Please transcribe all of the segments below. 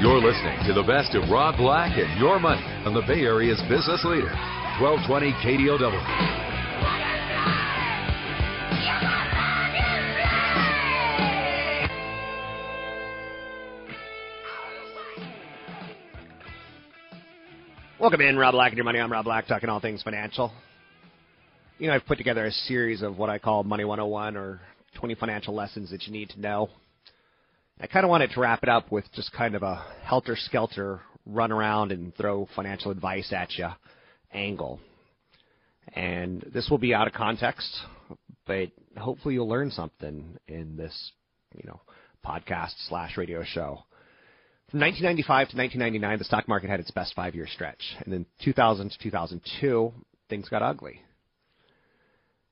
You're listening to the best of Rob Black and Your Money on the Bay Area's business leader, 1220 KDOW. Welcome in, Rob Black and Your Money. I'm Rob Black, talking all things financial. You know, I've put together a series of what I call Money 101 or 20 financial lessons that you need to know. I kind of wanted to wrap it up with just kind of a helter skelter run around and throw financial advice at you angle. And this will be out of context, but hopefully you'll learn something in this, you know, podcast slash radio show. From 1995 to 1999, the stock market had its best five year stretch. And then 2000 to 2002, things got ugly.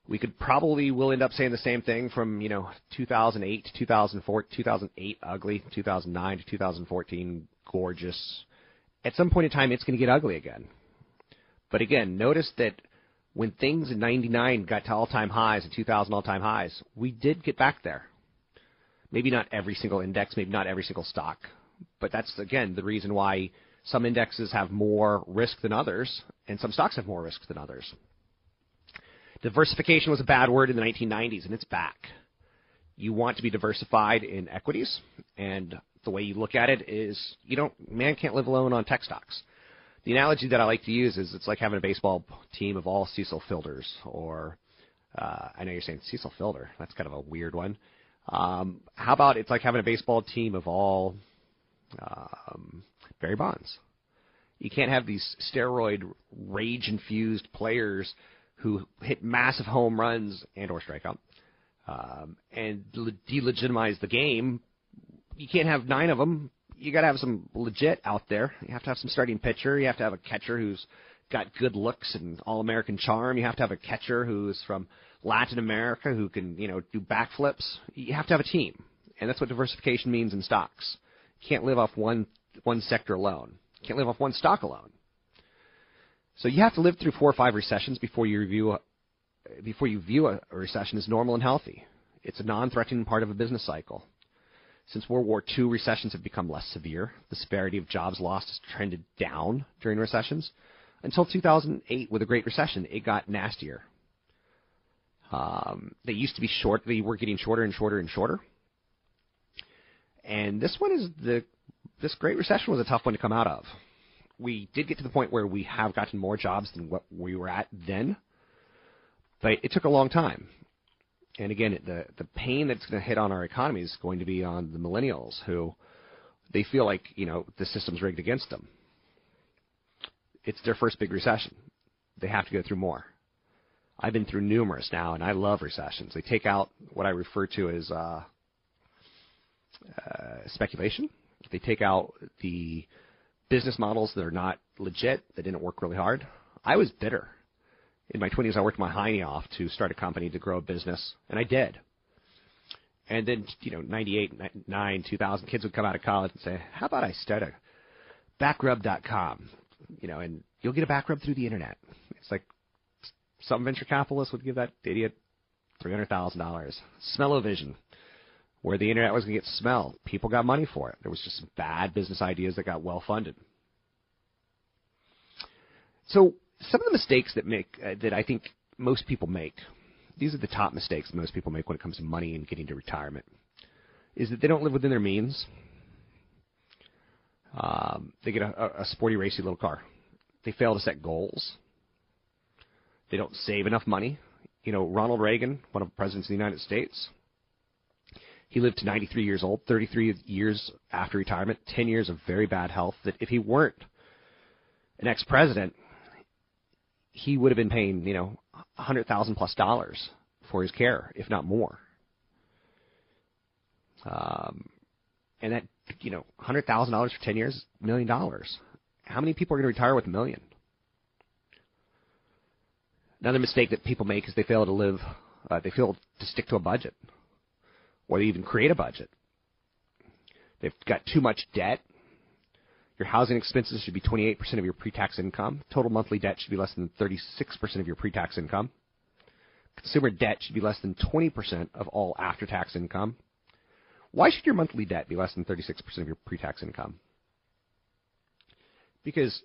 We could probably will end up saying the same thing from you know 2008 to 2004, 2008 ugly, 2009 to 2014 gorgeous. At some point in time, it's going to get ugly again. But again, notice that when things in '99 got to all-time highs and 2000 all-time highs, we did get back there. Maybe not every single index, maybe not every single stock, but that's again the reason why some indexes have more risk than others, and some stocks have more risk than others. Diversification was a bad word in the 1990s, and it's back. You want to be diversified in equities, and the way you look at it is you don't man can't live alone on tech stocks. The analogy that I like to use is it's like having a baseball team of all Cecil Fielders, or uh, I know you're saying Cecil Fielder. That's kind of a weird one. Um, how about it's like having a baseball team of all um, Barry Bonds? You can't have these steroid rage infused players who hit massive home runs and or strikeout um, and delegitimize the game. You can't have nine of them. You got to have some legit out there. You have to have some starting pitcher. You have to have a catcher who's got good looks and all-American charm. You have to have a catcher who's from Latin America who can you know do backflips. You have to have a team, and that's what diversification means in stocks. You can't live off one one sector alone. You can't live off one stock alone. So you have to live through four or five recessions before you review a, before you view a, recession as normal and healthy. It's a non-threatening part of a business cycle. Since World War II, recessions have become less severe. The severity of jobs lost has trended down during recessions. Until 2008, with the Great Recession, it got nastier. Um, they used to be short. They were getting shorter and shorter and shorter. And this one is the this Great Recession was a tough one to come out of we did get to the point where we have gotten more jobs than what we were at then, but it took a long time. And again, the the pain that's going to hit on our economy is going to be on the millennials who they feel like you know the system's rigged against them. It's their first big recession. They have to go through more. I've been through numerous now, and I love recessions. They take out what I refer to as uh, uh, speculation. They take out the business models that are not legit, that didn't work really hard. I was bitter. In my 20s, I worked my hiney off to start a company to grow a business, and I did. And then, you know, 98, 9, 2000, kids would come out of college and say, how about I start a backrub.com? You know, and you'll get a back rub through the internet. It's like some venture capitalists would give that idiot $300,000. Smell-o-vision where the internet was going to get smelled. People got money for it. There was just some bad business ideas that got well funded. So some of the mistakes that make uh, that I think most people make, these are the top mistakes most people make when it comes to money and getting to retirement, is that they don't live within their means. Um, they get a, a sporty, racy little car. They fail to set goals. They don't save enough money. You know, Ronald Reagan, one of the presidents of the United States, he lived to 93 years old, 33 years after retirement, 10 years of very bad health. That if he weren't an ex-president, he would have been paying, you know, 100,000 plus dollars for his care, if not more. Um, and that, you know, $100,000 for 10 years, million dollars. How many people are going to retire with a million? Another mistake that people make is they fail to live, uh, they fail to stick to a budget, or they even create a budget. They've got too much debt. Your housing expenses should be 28% of your pre-tax income. Total monthly debt should be less than 36% of your pre-tax income. Consumer debt should be less than 20% of all after-tax income. Why should your monthly debt be less than 36% of your pre-tax income? Because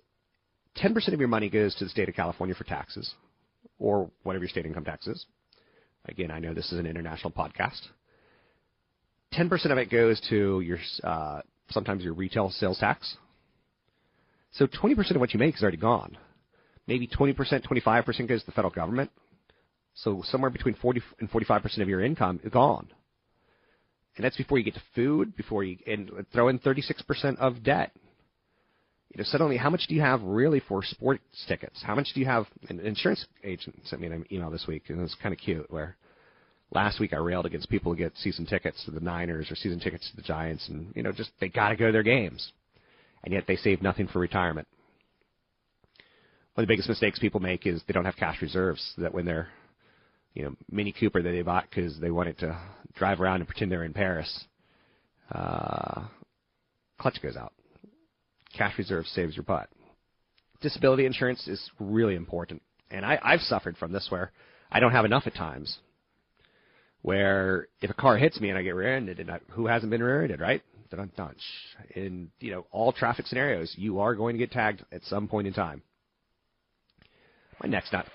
10% of your money goes to the state of California for taxes or whatever your state income tax is. Again, I know this is an international podcast. 10% of it goes to your uh, sometimes your retail sales tax. So 20% of what you make is already gone. Maybe 20%, 25% goes to the federal government. So somewhere between 40 and 45% of your income is gone. And that's before you get to food, before you and throw in 36% of debt you know, suddenly, how much do you have really for sports tickets? How much do you have? An insurance agent sent me an email this week, and it was kind of cute. Where last week I railed against people who get season tickets to the Niners or season tickets to the Giants, and you know, just they got to go to their games, and yet they save nothing for retirement. One of the biggest mistakes people make is they don't have cash reserves. That when they're, you know, Mini Cooper that they bought because they wanted to drive around and pretend they're in Paris, uh, clutch goes out cash reserve saves your butt. Disability insurance is really important. And I, I've suffered from this where I don't have enough at times. Where if a car hits me and I get rear-ended, and I, who hasn't been rear-ended, right? In you know all traffic scenarios, you are going to get tagged at some point in time. My neck's not.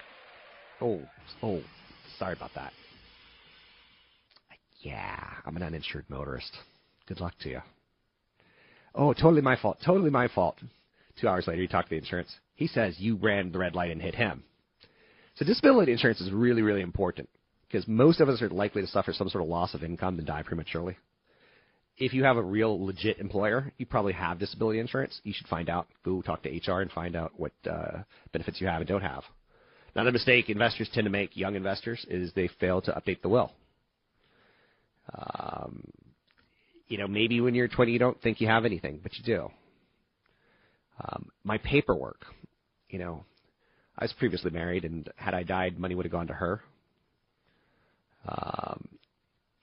Oh, oh, sorry about that. Yeah, I'm an uninsured motorist. Good luck to you. Oh, totally my fault. Totally my fault. Two hours later, you talk to the insurance. He says you ran the red light and hit him. So disability insurance is really, really important because most of us are likely to suffer some sort of loss of income and die prematurely. If you have a real legit employer, you probably have disability insurance. You should find out. Go talk to HR and find out what uh, benefits you have and don't have. Another mistake investors tend to make, young investors, is they fail to update the will. Um, you know, maybe when you're 20 you don't think you have anything, but you do. Um, my paperwork, you know, I was previously married, and had I died, money would have gone to her. Um,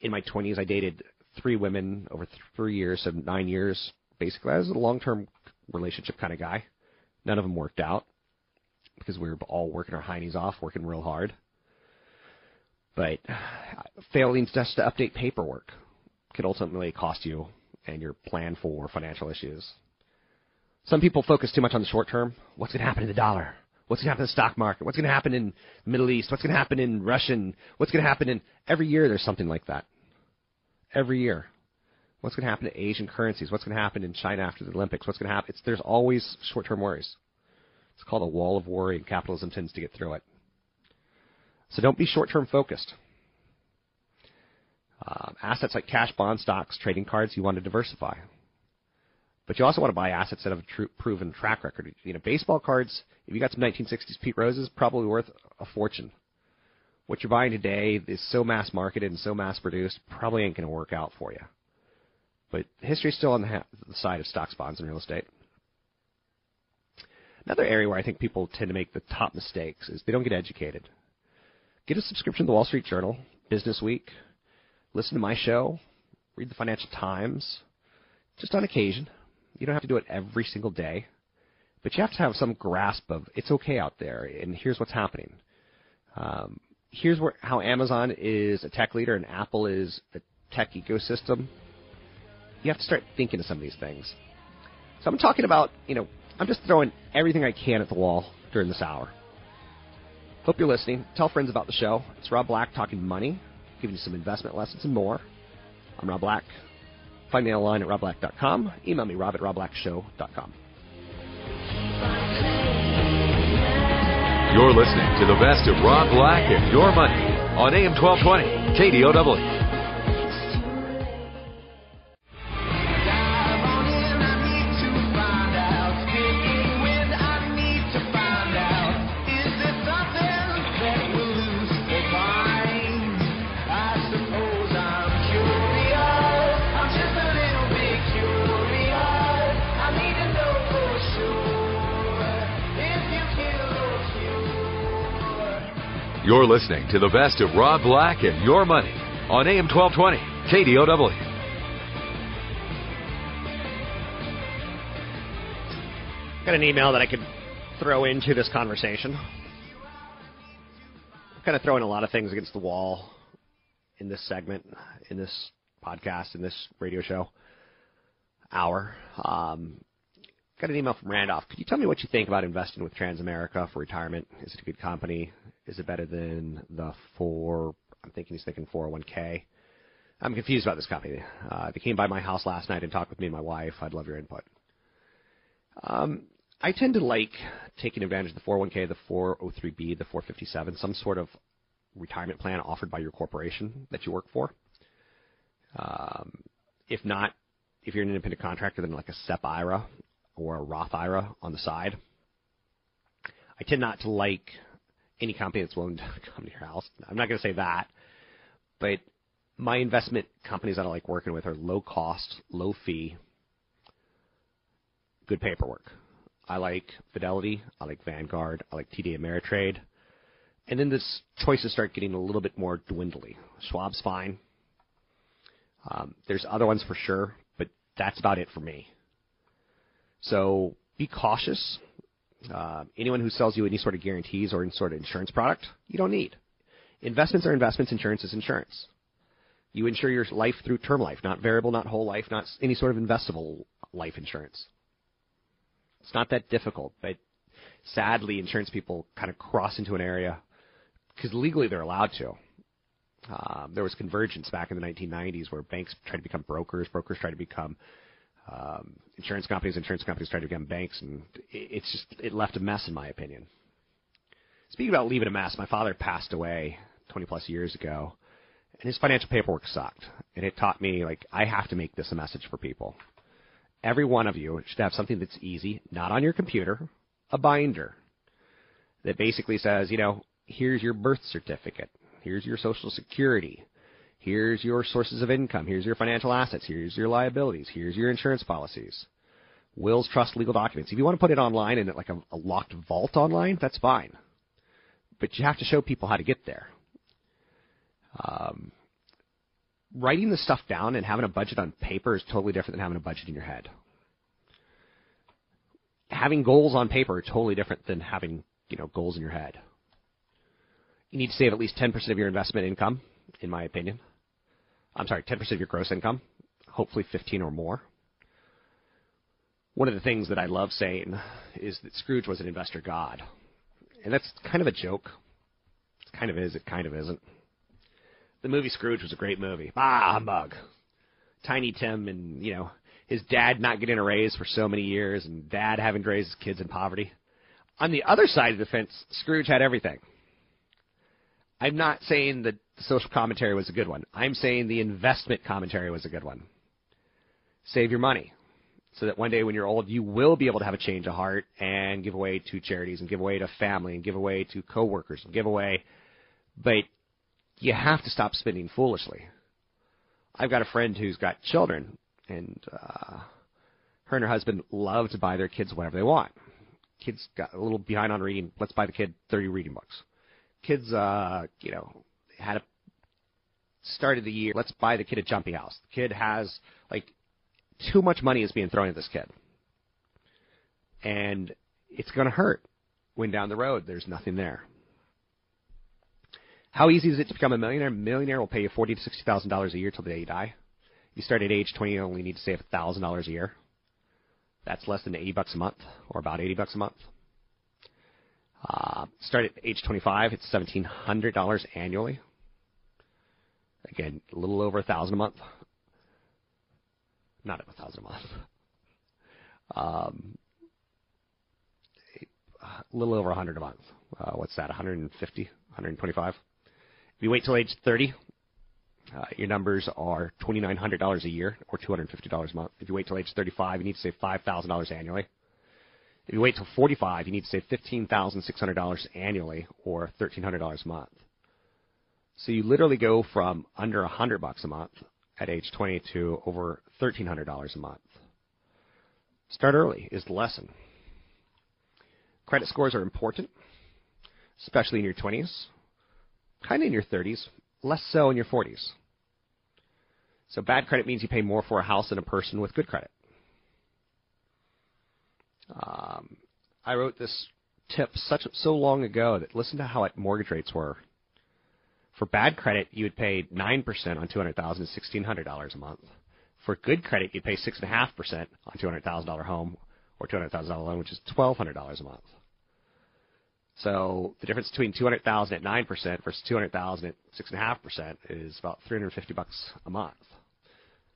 in my 20s, I dated three women over three years, so nine years. Basically, I was a long-term relationship kind of guy. None of them worked out because we were all working our heinies off, working real hard. But failing just to update paperwork, could ultimately cost you and your plan for financial issues. Some people focus too much on the short term. What's going to happen to the dollar? What's going to happen in the stock market? What's going to happen in the Middle East? What's going to happen in Russian? What's going to happen in every year? There's something like that. Every year. What's going to happen to Asian currencies? What's going to happen in China after the Olympics? What's going to happen? It's, there's always short-term worries. It's called a wall of worry, and capitalism tends to get through it. So don't be short-term focused. Um, assets like cash, bond, stocks, trading cards, you want to diversify. But you also want to buy assets that have a true, proven track record. You know, baseball cards, if you got some 1960s Pete Roses, probably worth a fortune. What you're buying today is so mass marketed and so mass produced, probably ain't going to work out for you. But history's still on the, ha- the side of stocks, bonds, and real estate. Another area where I think people tend to make the top mistakes is they don't get educated. Get a subscription to the Wall Street Journal, Business Week, listen to my show, read the Financial Times, just on occasion. You don't have to do it every single day, but you have to have some grasp of it's okay out there, and here's what's happening. Um, here's where how Amazon is a tech leader and Apple is a tech ecosystem, you have to start thinking of some of these things. So I'm talking about, you know, I'm just throwing everything I can at the wall during this hour. Hope you're listening. Tell friends about the show. It's Rob Black talking money, giving you some investment lessons and more. I'm Rob Black. Find me online at robblack.com. Email me, rob at robblackshow.com. You're listening to the best of Rob Black and Your Money on AM 1220 KDOW. Listening to the best of Rob Black and Your Money on AM 1220 KDOW. Got an email that I could throw into this conversation. I'm kind of throwing a lot of things against the wall in this segment, in this podcast, in this radio show hour. Um, got an email from Randolph. Could you tell me what you think about investing with Transamerica for retirement? Is it a good company? Is it better than the four? I'm thinking he's thinking 401k. I'm confused about this company. Uh, they came by my house last night and talked with me and my wife. I'd love your input. Um, I tend to like taking advantage of the 401k, the 403b, the 457, some sort of retirement plan offered by your corporation that you work for. Um, if not, if you're an independent contractor, then like a SEP IRA or a Roth IRA on the side. I tend not to like any company that's willing to come to your house. I'm not going to say that, but my investment companies that I like working with are low cost, low fee, good paperwork. I like Fidelity, I like Vanguard, I like TD Ameritrade. And then the choices start getting a little bit more dwindly. Schwab's fine. Um, there's other ones for sure, but that's about it for me. So be cautious uh, anyone who sells you any sort of guarantees or any sort of insurance product, you don't need. Investments are investments. Insurance is insurance. You insure your life through term life, not variable, not whole life, not any sort of investable life insurance. It's not that difficult, but sadly, insurance people kind of cross into an area because legally they're allowed to. Um, there was convergence back in the 1990s where banks tried to become brokers, brokers tried to become um, insurance companies, insurance companies try to become banks, and it's just it left a mess, in my opinion. Speaking about leaving a mess, my father passed away 20 plus years ago, and his financial paperwork sucked, and it taught me like I have to make this a message for people. Every one of you should have something that's easy, not on your computer, a binder that basically says, you know, here's your birth certificate, here's your social security, Here's your sources of income. Here's your financial assets. Here's your liabilities. Here's your insurance policies. Wills, trust, legal documents. If you want to put it online in like a, a locked vault online, that's fine. But you have to show people how to get there. Um, writing the stuff down and having a budget on paper is totally different than having a budget in your head. Having goals on paper are totally different than having you know goals in your head. You need to save at least 10% of your investment income, in my opinion. I'm sorry, 10% of your gross income, hopefully 15 or more. One of the things that I love saying is that Scrooge was an investor god. And that's kind of a joke. It kind of is, it kind of isn't. The movie Scrooge was a great movie. Ah, humbug. Tiny Tim and, you know, his dad not getting a raise for so many years and dad having to raise his kids in poverty. On the other side of the fence, Scrooge had everything. I'm not saying that social commentary was a good one. I'm saying the investment commentary was a good one. Save your money so that one day when you're old, you will be able to have a change of heart and give away to charities and give away to family and give away to coworkers and give away. But you have to stop spending foolishly. I've got a friend who's got children, and uh, her and her husband love to buy their kids whatever they want. Kids got a little behind on reading. Let's buy the kid 30 reading books. Kids, uh, you know, had a started the year. Let's buy the kid a jumpy house. The kid has like too much money is being thrown at this kid, and it's going to hurt when down the road there's nothing there. How easy is it to become a millionaire? A millionaire will pay you forty to sixty thousand dollars a year till the day you die. You start at age twenty, you only need to save thousand dollars a year. That's less than eighty bucks a month, or about eighty bucks a month. Uh, start at age 25, it's $1,700 annually. Again, a little over a thousand a month. Not a thousand a month. Um, a little over a hundred a month. Uh, what's that? 150, 125. If you wait till age 30, uh, your numbers are $2,900 a year or $250 a month. If you wait till age 35, you need to save $5,000 annually. If you wait till 45, you need to save $15,600 annually or $1,300 a month. So you literally go from under a 100 bucks a month at age 20 to over $1,300 a month. Start early is the lesson. Credit scores are important, especially in your 20s, kind of in your 30s, less so in your 40s. So bad credit means you pay more for a house than a person with good credit. Um, I wrote this tip such so long ago that listen to how it mortgage rates were. For bad credit, you would pay nine percent on two hundred thousand, sixteen hundred dollars a month. For good credit, you'd pay six and a half percent on two hundred thousand dollar home or two hundred thousand dollar loan, which is twelve hundred dollars a month. So the difference between two hundred thousand at nine percent versus two hundred thousand at six and a half percent is about three hundred fifty bucks a month,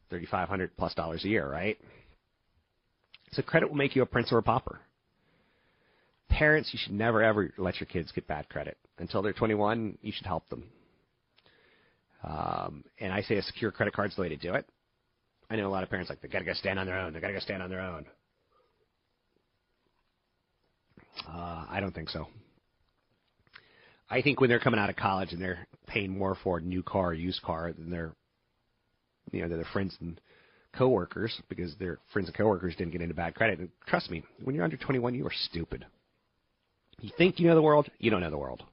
thirty five hundred plus dollars a year, right? So credit will make you a prince or a pauper. Parents, you should never ever let your kids get bad credit until they're 21. You should help them. Um, and I say a secure credit card's the way to do it. I know a lot of parents like they gotta go stand on their own. They gotta go stand on their own. Uh, I don't think so. I think when they're coming out of college and they're paying more for a new car or used car than their, you know, their friends and coworkers because their friends and coworkers didn't get into bad credit. And trust me, when you're under 21, you are stupid. You think you know the world, you don't know the world.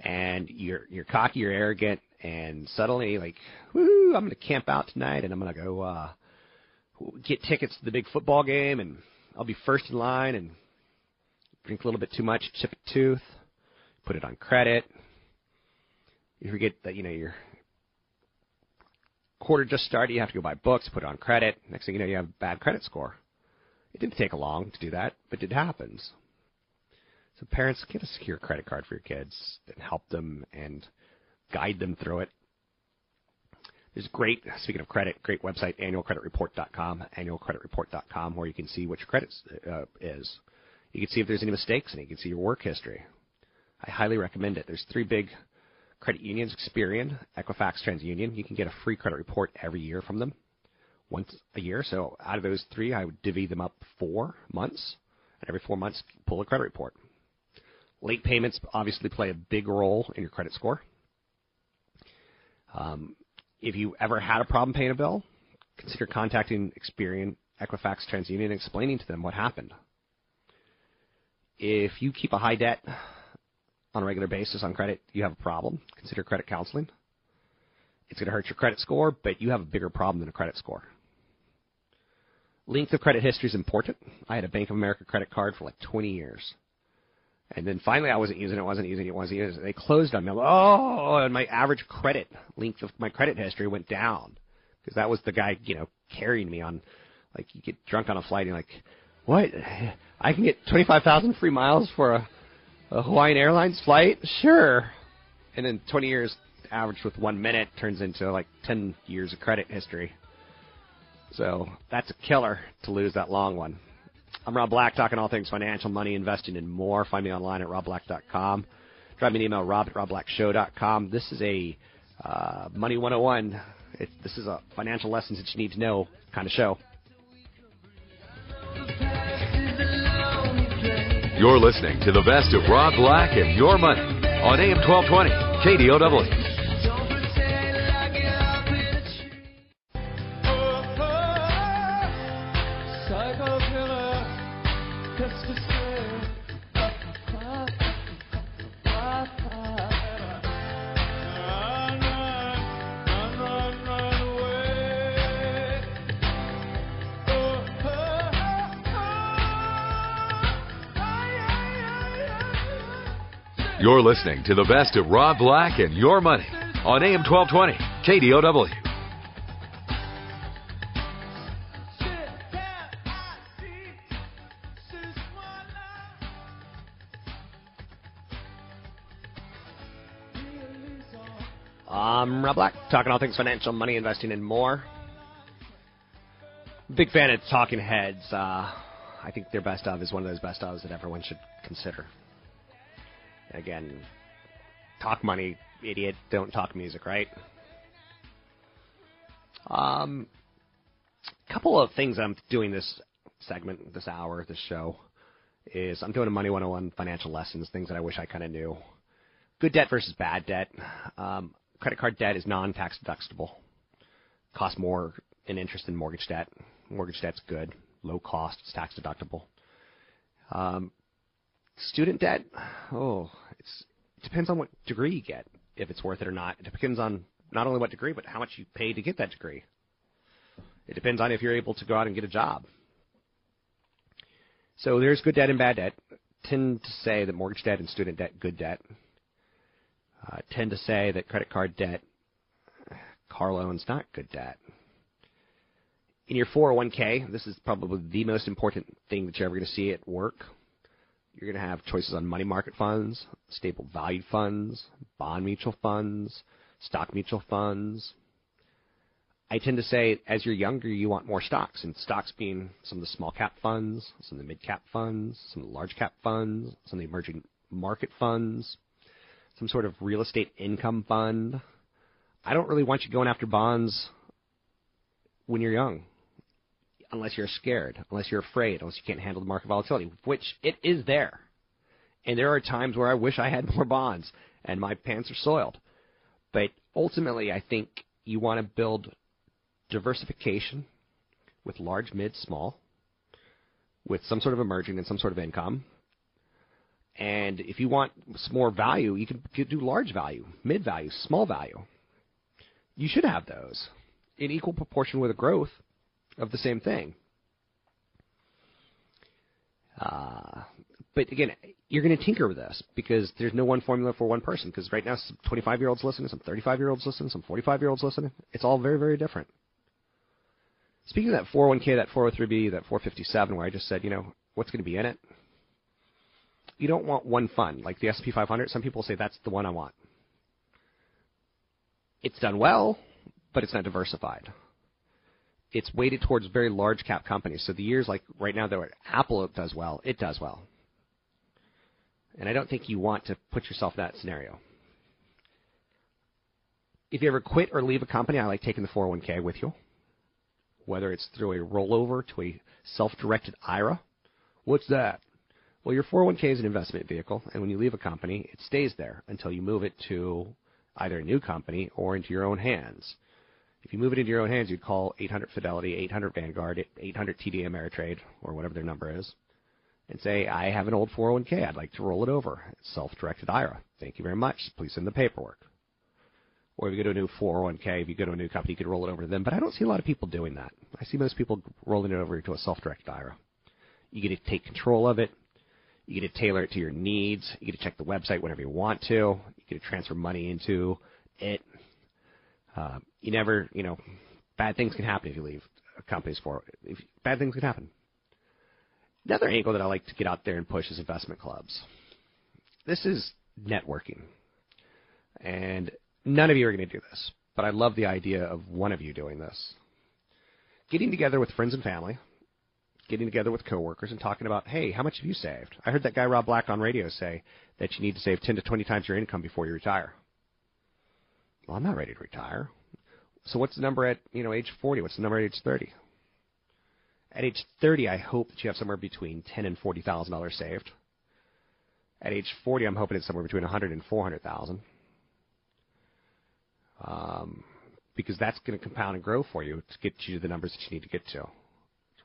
And you're you're cocky, you're arrogant, and suddenly like, woo, I'm gonna camp out tonight, and I'm gonna go uh, get tickets to the big football game, and I'll be first in line, and drink a little bit too much, chip a tooth, put it on credit. You forget that you know you're quarter just started, you have to go buy books, put it on credit. Next thing you know, you have a bad credit score. It didn't take long to do that, but it happens. So parents, get a secure credit card for your kids and help them and guide them through it. There's great, speaking of credit, great website, annualcreditreport.com, annualcreditreport.com, where you can see what your credit uh, is. You can see if there's any mistakes and. You can see your work history. I highly recommend it. There's three big credit unions, Experian, Equifax, TransUnion. You can get a free credit report every year from them, once a year. So out of those three, I would divvy them up four months, and every four months, pull a credit report. Late payments obviously play a big role in your credit score. Um, if you ever had a problem paying a bill, consider contacting Experian, Equifax, TransUnion, and explaining to them what happened. If you keep a high debt on a regular basis on credit, you have a problem, consider credit counseling. It's going to hurt your credit score, but you have a bigger problem than a credit score. Length of credit history is important. I had a Bank of America credit card for like 20 years. And then finally I wasn't using it, wasn't using it, wasn't using it. They closed on me. Like, oh, and my average credit length of my credit history went down. Because that was the guy, you know, carrying me on, like, you get drunk on a flight and you're like, what? I can get 25,000 free miles for a a Hawaiian Airlines flight? Sure. And then 20 years averaged with one minute turns into like 10 years of credit history. So that's a killer to lose that long one. I'm Rob Black, talking all things financial, money, investing, and more. Find me online at robblack.com. Drop me an email, rob at robblackshow.com. This is a uh, Money 101. It, this is a financial lessons that you need to know kind of show. You're listening to the best of Rob Black and Your Money on AM 1220, KDOW. Listening to the best of Rob Black and Your Money on AM 1220, KDOW. I'm Rob Black, talking all things financial, money, investing, and more. Big fan of Talking Heads. Uh, I think their best of is one of those best ofs that everyone should consider. Again, talk money, idiot. Don't talk music, right? Um, couple of things I'm doing this segment, this hour, this show, is I'm doing a Money 101 financial lessons, things that I wish I kind of knew. Good debt versus bad debt. Um, credit card debt is non-tax deductible. Costs more in interest than mortgage debt. Mortgage debt's good, low cost, it's tax deductible. Um, student debt, oh, it's, it depends on what degree you get, if it's worth it or not. It depends on not only what degree, but how much you pay to get that degree. It depends on if you're able to go out and get a job. So there's good debt and bad debt. Tend to say that mortgage debt and student debt, good debt. Uh, tend to say that credit card debt, car loans, not good debt. In your 401k, this is probably the most important thing that you're ever going to see at work. You're going to have choices on money market funds, stable valued funds, bond mutual funds, stock mutual funds. I tend to say as you're younger, you want more stocks, and stocks being some of the small cap funds, some of the mid cap funds, some of the large cap funds, some of the emerging market funds, some sort of real estate income fund. I don't really want you going after bonds when you're young, unless you're scared, unless you're afraid, unless you can't handle the market volatility, which it is there. And there are times where I wish I had more bonds and my pants are soiled. But ultimately, I think you want to build diversification with large, mid, small, with some sort of emerging and some sort of income, and if you want more value, you can do large value, mid value, small value. You should have those in equal proportion with the growth of the same thing. Uh, but again, you're going to tinker with this because there's no one formula for one person. Because right now, some 25 year olds listening, some 35 year olds listening, some 45 year olds listening. It's all very, very different. Speaking of that 401k, that 403b, that 457, where I just said, you know, what's going to be in it? you don't want one fund like the S&P 500. Some people say that's the one I want. It's done well, but it's not diversified. It's weighted towards very large cap companies. So the years like right now that Apple does well, it does well. And I don't think you want to put yourself in that scenario. If you ever quit or leave a company, I like taking the 401k with you. Whether it's through a rollover to a self-directed IRA. What's that? Well, your 401k is an investment vehicle, and when you leave a company, it stays there until you move it to either a new company or into your own hands. If you move it into your own hands, you'd call 800 Fidelity, 800 Vanguard, 800 TD Ameritrade, or whatever their number is, and say, I have an old 401k. I'd like to roll it over. It's self-directed IRA. Thank you very much. Please send the paperwork. Or if you go to a new 401k, if you go to a new company, you could roll it over to them. But I don't see a lot of people doing that. I see most people rolling it over to a self-directed IRA. You get to take control of it. You get to tailor it to your needs. You get to check the website whenever you want to. You get to transfer money into it. Uh, you never, you know, bad things can happen if you leave companies for. If, bad things can happen. Another angle that I like to get out there and push is investment clubs. This is networking. And none of you are going to do this, but I love the idea of one of you doing this. Getting together with friends and family, getting together with coworkers and talking about, hey, how much have you saved? I heard that guy Rob Black on radio say that you need to save 10 to 20 times your income before you retire. Well, I'm not ready to retire. So what's the number at, you know, age 40? What's the number at age 30? At age 30, I hope that you have somewhere between ten and forty thousand dollars saved. At age 40, I'm hoping it's somewhere between 100 and 400,000. Um, because that's going to compound and grow for you to get you to the numbers that you need to get to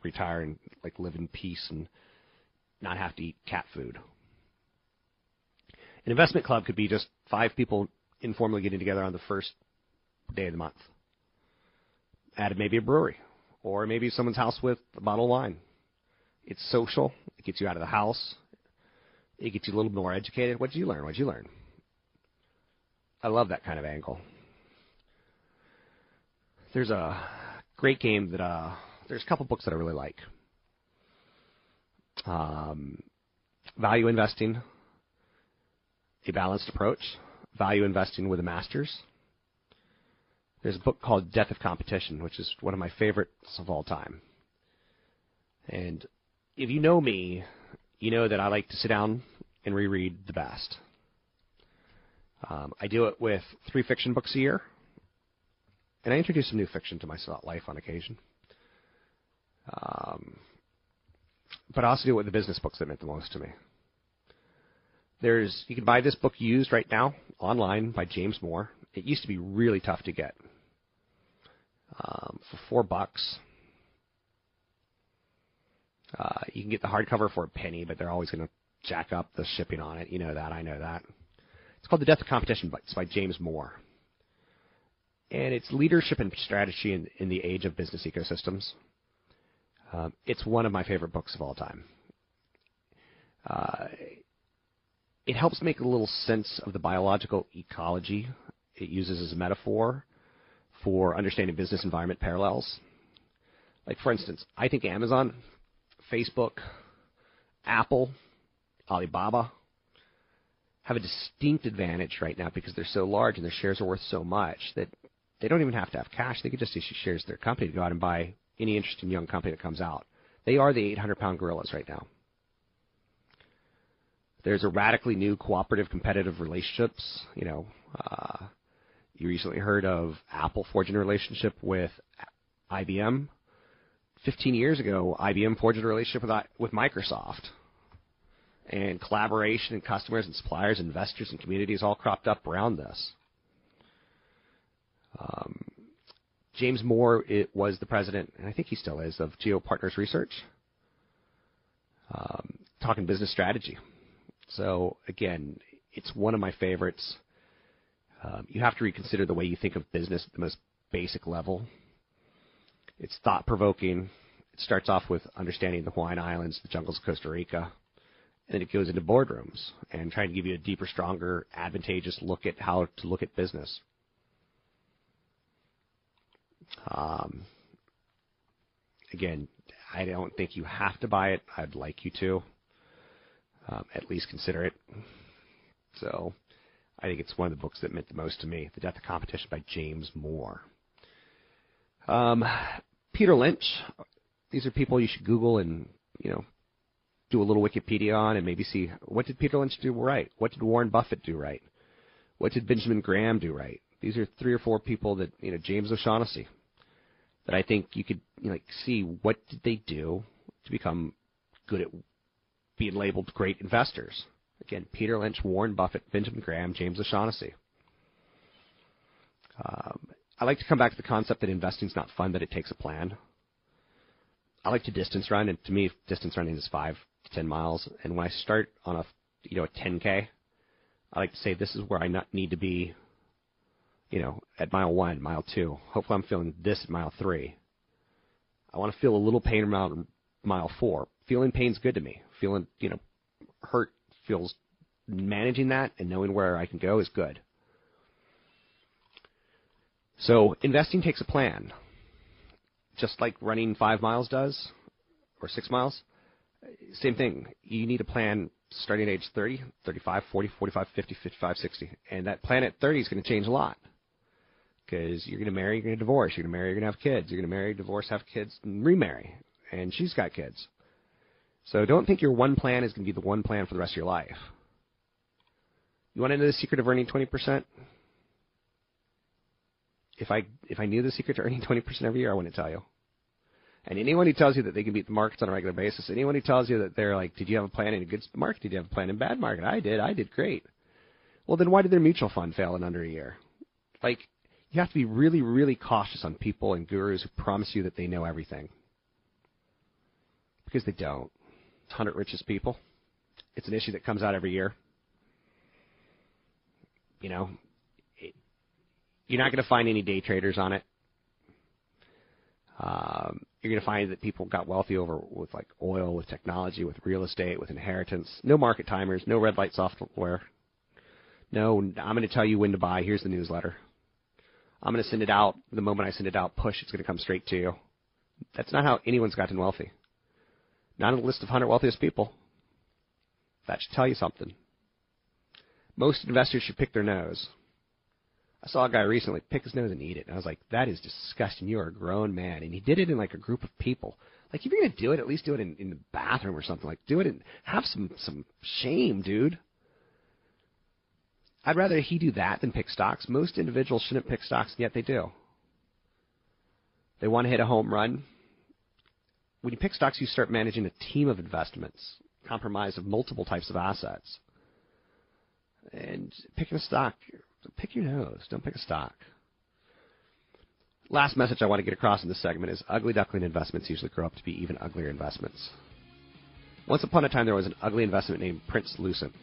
retire and like live in peace and not have to eat cat food. An investment club could be just five people informally getting together on the first day of the month at maybe a brewery or maybe someone's house with a bottle of wine. It's social. It gets you out of the house. It gets you a little more educated. What did you learn? What did you learn? I love that kind of angle. There's a great game that uh, there's a couple books that I really like. Um, value investing, a balanced approach. Value investing with a master's. There's a book called Death of Competition, which is one of my favorites of all time. And if you know me, you know that I like to sit down and reread the best. Um, I do it with three fiction books a year, and I introduce some new fiction to my life on occasion. Um, but I also do it with the business books that meant the most to me. There's you can buy this book used right now online by James Moore. It used to be really tough to get um, for four bucks. Uh, you can get the hardcover for a penny, but they're always going to jack up the shipping on it. You know that. I know that. It's called The Death of Competition. It's by James Moore. And it's leadership and strategy in, in the age of business ecosystems. Um, it's one of my favorite books of all time. Uh, it helps make a little sense of the biological ecology it uses as a metaphor for understanding business environment parallels. Like, for instance, I think Amazon Facebook, Apple, Alibaba have a distinct advantage right now because they're so large and their shares are worth so much that they don't even have to have cash. They could just issue shares to their company to go out and buy any interesting young company that comes out. They are the 800 pound gorillas right now. There's a radically new cooperative competitive relationships. You know, uh, you recently heard of Apple forging a relationship with IBM. 15 years ago, IBM forged a relationship with, with Microsoft. And collaboration and customers and suppliers, investors and communities all cropped up around this. Um, James Moore it was the president, and I think he still is, of GeoPartners Research, um, talking business strategy. So again, it's one of my favorites. Um, you have to reconsider the way you think of business at the most basic level. It's thought provoking. It starts off with understanding the Hawaiian Islands, the jungles of Costa Rica, and then it goes into boardrooms and trying to give you a deeper, stronger, advantageous look at how to look at business. Um, again, I don't think you have to buy it. I'd like you to um, at least consider it. So I think it's one of the books that meant the most to me. The Death of Competition by James Moore. Um, Peter Lynch. These are people you should Google and you know do a little Wikipedia on and maybe see what did Peter Lynch do right? What did Warren Buffett do right? What did Benjamin Graham do right? These are three or four people that you know James O'Shaughnessy that I think you could you know, like see what did they do to become good at being labeled great investors. Again, Peter Lynch, Warren Buffett, Benjamin Graham, James O'Shaughnessy. Um, I like to come back to the concept that investing is not fun, that it takes a plan. I like to distance run, and to me, distance running is five to ten miles. And when I start on a you know a 10k, I like to say this is where I not need to be. You know, at mile one, mile two. Hopefully, I'm feeling this at mile three. I want to feel a little pain around mile four. Feeling pain's good to me. Feeling you know hurt feels managing that and knowing where I can go is good. So investing takes a plan, just like running five miles does, or six miles. Same thing. You need a plan starting at age 30, 35, 40, 45, 50, 55, 60. And that plan at 30 is going to change a lot. Because you're going to marry, you're going to divorce, you're going to marry, you're going to have kids. You're going to marry, divorce, have kids, and remarry. And she's got kids. So don't think your one plan is going to be the one plan for the rest of your life. You want to know the secret of earning 20%? If I if I knew the secret to earning 20% every year, I wouldn't tell you. And anyone who tells you that they can beat the markets on a regular basis, anyone who tells you that they're like, did you have a plan in a good market? Did you have a plan in a bad market? I did. I did great. Well, then why did their mutual fund fail in under a year? Like, you have to be really, really cautious on people and gurus who promise you that they know everything. Because they don't. 100 richest people. It's an issue that comes out every year. You know, it, you're not going to find any day traders on it. Um, you're going to find that people got wealthy over with like oil, with technology, with real estate, with inheritance. No market timers, no red light software. No, I'm going to tell you when to buy. Here's the newsletter. I'm going to send it out. The moment I send it out, push, it's going to come straight to you. That's not how anyone's gotten wealthy. Not on the list of 100 wealthiest people. That should tell you something. Most investors should pick their nose. I saw a guy recently pick his nose and eat it. And I was like, that is disgusting. You are a grown man. And he did it in like a group of people. Like, if you're going to do it, at least do it in, in the bathroom or something. Like, do it and have some, some shame, dude. I'd rather he do that than pick stocks. Most individuals shouldn't pick stocks, and yet they do. They want to hit a home run. When you pick stocks, you start managing a team of investments comprised of multiple types of assets. And picking a stock, pick your nose. Don't pick a stock. Last message I want to get across in this segment is ugly duckling investments usually grow up to be even uglier investments. Once upon a time, there was an ugly investment named Prince Lucent.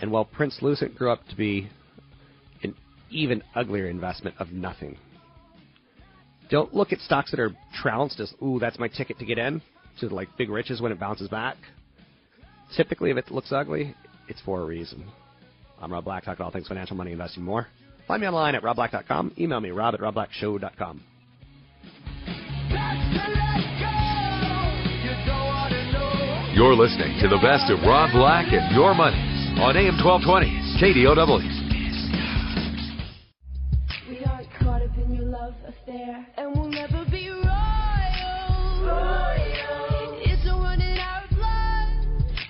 And while Prince Lucent grew up to be an even uglier investment of nothing. Don't look at stocks that are trounced as, ooh, that's my ticket to get in, to like big riches when it bounces back. Typically, if it looks ugly, it's for a reason. I'm Rob Black, talking all things financial, money, investing, more. Find me online at robblack.com. Email me, rob at robblackshow.com. You're listening to the best of Rob Black and Your Money on AM 1220, KDOW. We aren't caught up in your love affair, and we'll never be royal. It's a running our blood.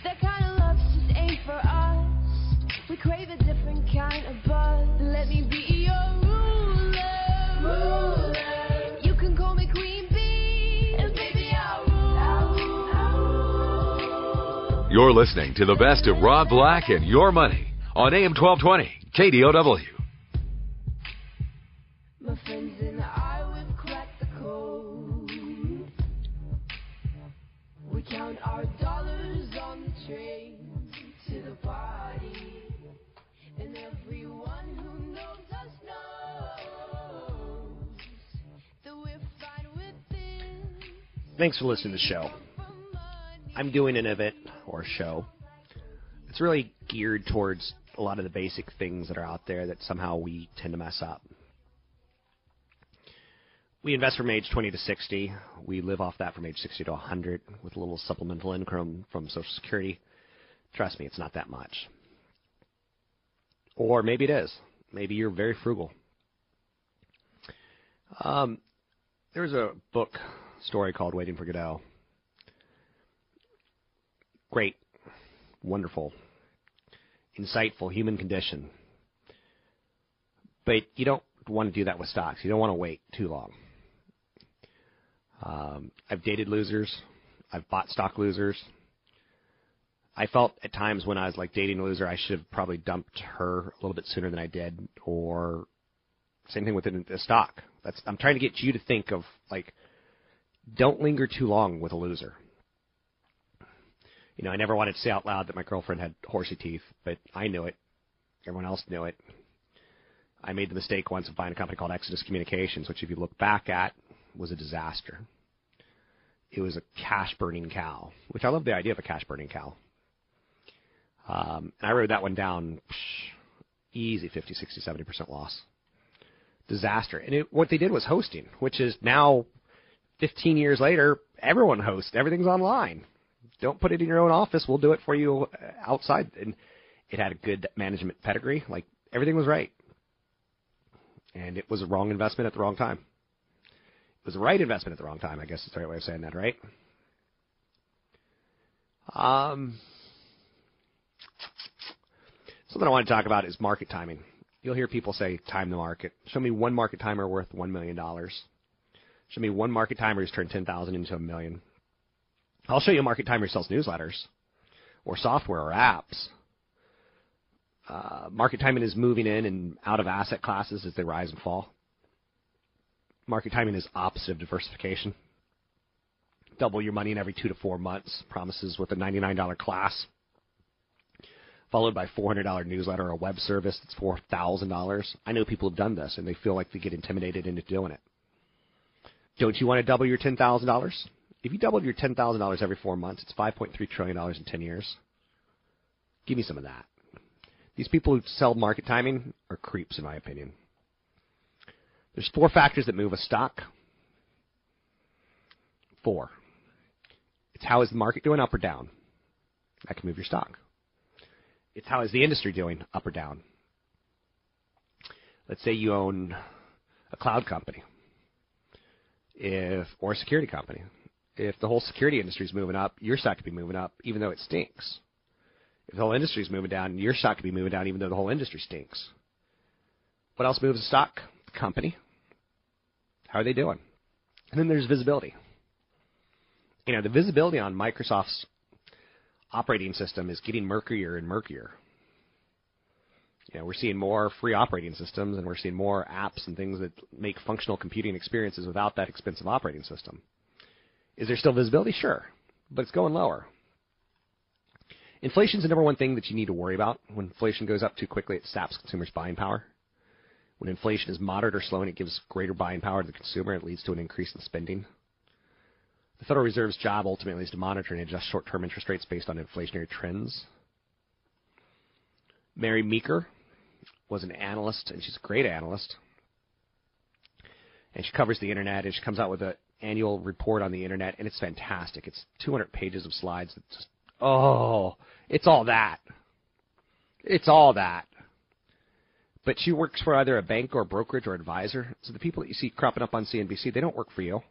That kind of love just ain't for us. We crave a different kind of buzz. Let me be your ruler. You can call me Queen Bee, and baby I'll rule. You're listening to the best of Rob Black and Your Money on AM 1220, KDOW. Thanks for listening to the show. I'm doing an event or show. It's really geared towards a lot of the basic things that are out there that somehow we tend to mess up. We invest from age 20 to 60. We live off that from age 60 to 100 with a little supplemental income from Social Security. Trust me, it's not that much. Or maybe it is. Maybe you're very frugal. Um, there's a book story called Waiting for Godot. Great, wonderful, insightful human condition. But you don't want to do that with stocks. You don't want to wait too long. Um, I've dated losers. I've bought stock losers. I felt at times when I was like dating a loser, I should have probably dumped her a little bit sooner than I did. Or same thing with a stock. That's I'm trying to get you to think of like, don't linger too long with a loser. You know, I never wanted to say out loud that my girlfriend had horsey teeth, but I knew it. Everyone else knew it. I made the mistake once of buying a company called Exodus Communications, which, if you look back at, was a disaster. It was a cash burning cow, which I love the idea of a cash burning cow. Um, and I wrote that one down psh, easy 50, 60, 70% loss. Disaster. And it, what they did was hosting, which is now 15 years later, everyone hosts. Everything's online. Don't put it in your own office. We'll do it for you outside. And it had a good management pedigree. Like everything was right. And it was a wrong investment at the wrong time. It was the right investment at the wrong time, I guess is the right way of saying that, right? Um, something I want to talk about is market timing. You'll hear people say, time the market. Show me one market timer worth $1 million. Show me one market timer who's turned 10000 into a million. I'll show you a market timer who sells newsletters or software or apps. Uh, market timing is moving in and out of asset classes as they rise and fall. Market timing is opposite of diversification. Double your money in every two to four months, promises with a $99 class, followed by $400 newsletter or web service that's $4,000. I know people have done this and they feel like they get intimidated into doing it. Don't you want to double your ten thousand dollars? If you doubled your ten thousand dollars every four months, it's five point three trillion dollars in ten years. Give me some of that. These people who sell market timing are creeps, in my opinion. There's four factors that move a stock. Four. It's how is the market doing, up or down? That can move your stock. It's how is the industry doing, up or down? Let's say you own a cloud company, if or a security company. If the whole security industry is moving up, your stock could be moving up, even though it stinks. If the whole industry is moving down, your stock could be moving down, even though the whole industry stinks. What else moves a stock? The company. How are they doing? And then there's visibility. You know, the visibility on Microsoft's operating system is getting murkier and murkier. You know, we're seeing more free operating systems and we're seeing more apps and things that make functional computing experiences without that expensive operating system. Is there still visibility? Sure, but it's going lower. Inflation is the number one thing that you need to worry about. When inflation goes up too quickly, it saps consumers' buying power. When inflation is moderate or slowing, it gives greater buying power to the consumer, it leads to an increase in spending. The Federal Reserve's job ultimately is to monitor and adjust short term interest rates based on inflationary trends. Mary Meeker was an analyst, and she's a great analyst. And she covers the internet, and she comes out with an annual report on the internet, and it's fantastic. It's 200 pages of slides. That just, oh, it's all that. It's all that. But she works for either a bank or a brokerage or advisor. So the people that you see cropping up on CNBC, they don't work for you.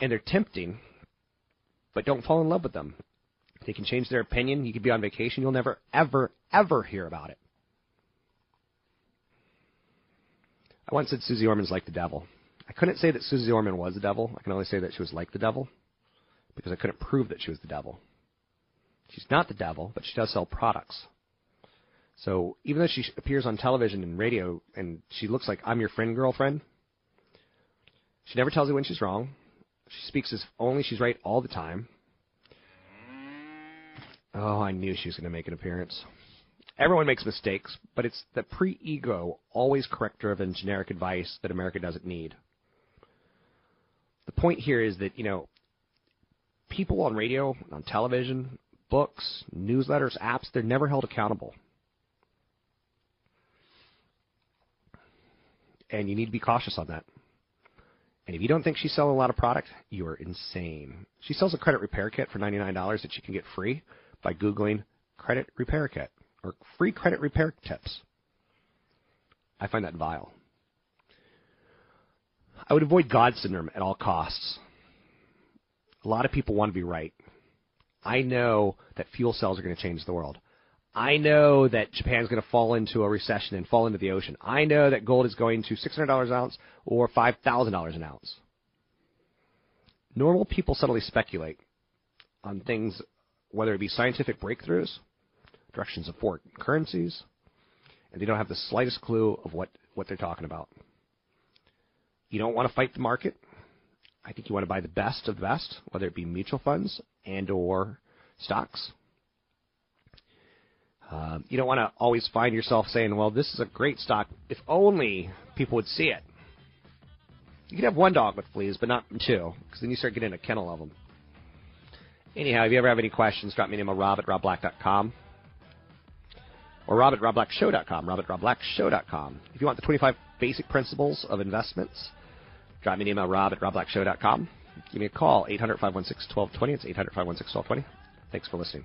And they're tempting, but don't fall in love with them. They can change their opinion. You could be on vacation. You'll never, ever, ever hear about it. Once said Susie Orman's like the devil. I couldn't say that Susie Orman was the devil. I can only say that she was like the devil because I couldn't prove that she was the devil. She's not the devil, but she does sell products. So even though she appears on television and radio and she looks like I'm your friend girlfriend, she never tells you when she's wrong. She speaks as only she's right all the time. Oh, I knew she was going to make an appearance. Everyone makes mistakes, but it's the pre ego, always correct driven generic advice that America doesn't need. The point here is that, you know, people on radio, on television, books, newsletters, apps, they're never held accountable. And you need to be cautious on that. And if you don't think she's selling a lot of product, you are insane. She sells a credit repair kit for $99 that you can get free by Googling credit repair kit or free credit repair tips. I find that vile. I would avoid God syndrome at all costs. A lot of people want to be right. I know that fuel cells are going to change the world. I know that Japan's going to fall into a recession and fall into the ocean. I know that gold is going to $600 an ounce or $5,000 an ounce. Normal people subtly speculate on things, whether it be scientific breakthroughs, directions of foreign currencies, and they don't have the slightest clue of what, what they're talking about. You don't want to fight the market. I think you want to buy the best of the best, whether it be mutual funds and or stocks. Um, you don't want to always find yourself saying, well, this is a great stock if only people would see it. You can have one dog with fleas, but not two, because then you start getting a kennel of them. Anyhow, if you ever have any questions, drop me an email, rob at robblack.com or rob at robblackshow.com, rob at robblackshow.com. If you want the 25 basic principles of investments, drop me an email, rob at robblackshow.com. Give me a call, 800-516-1220. It's 800-516-1220. Thanks for listening.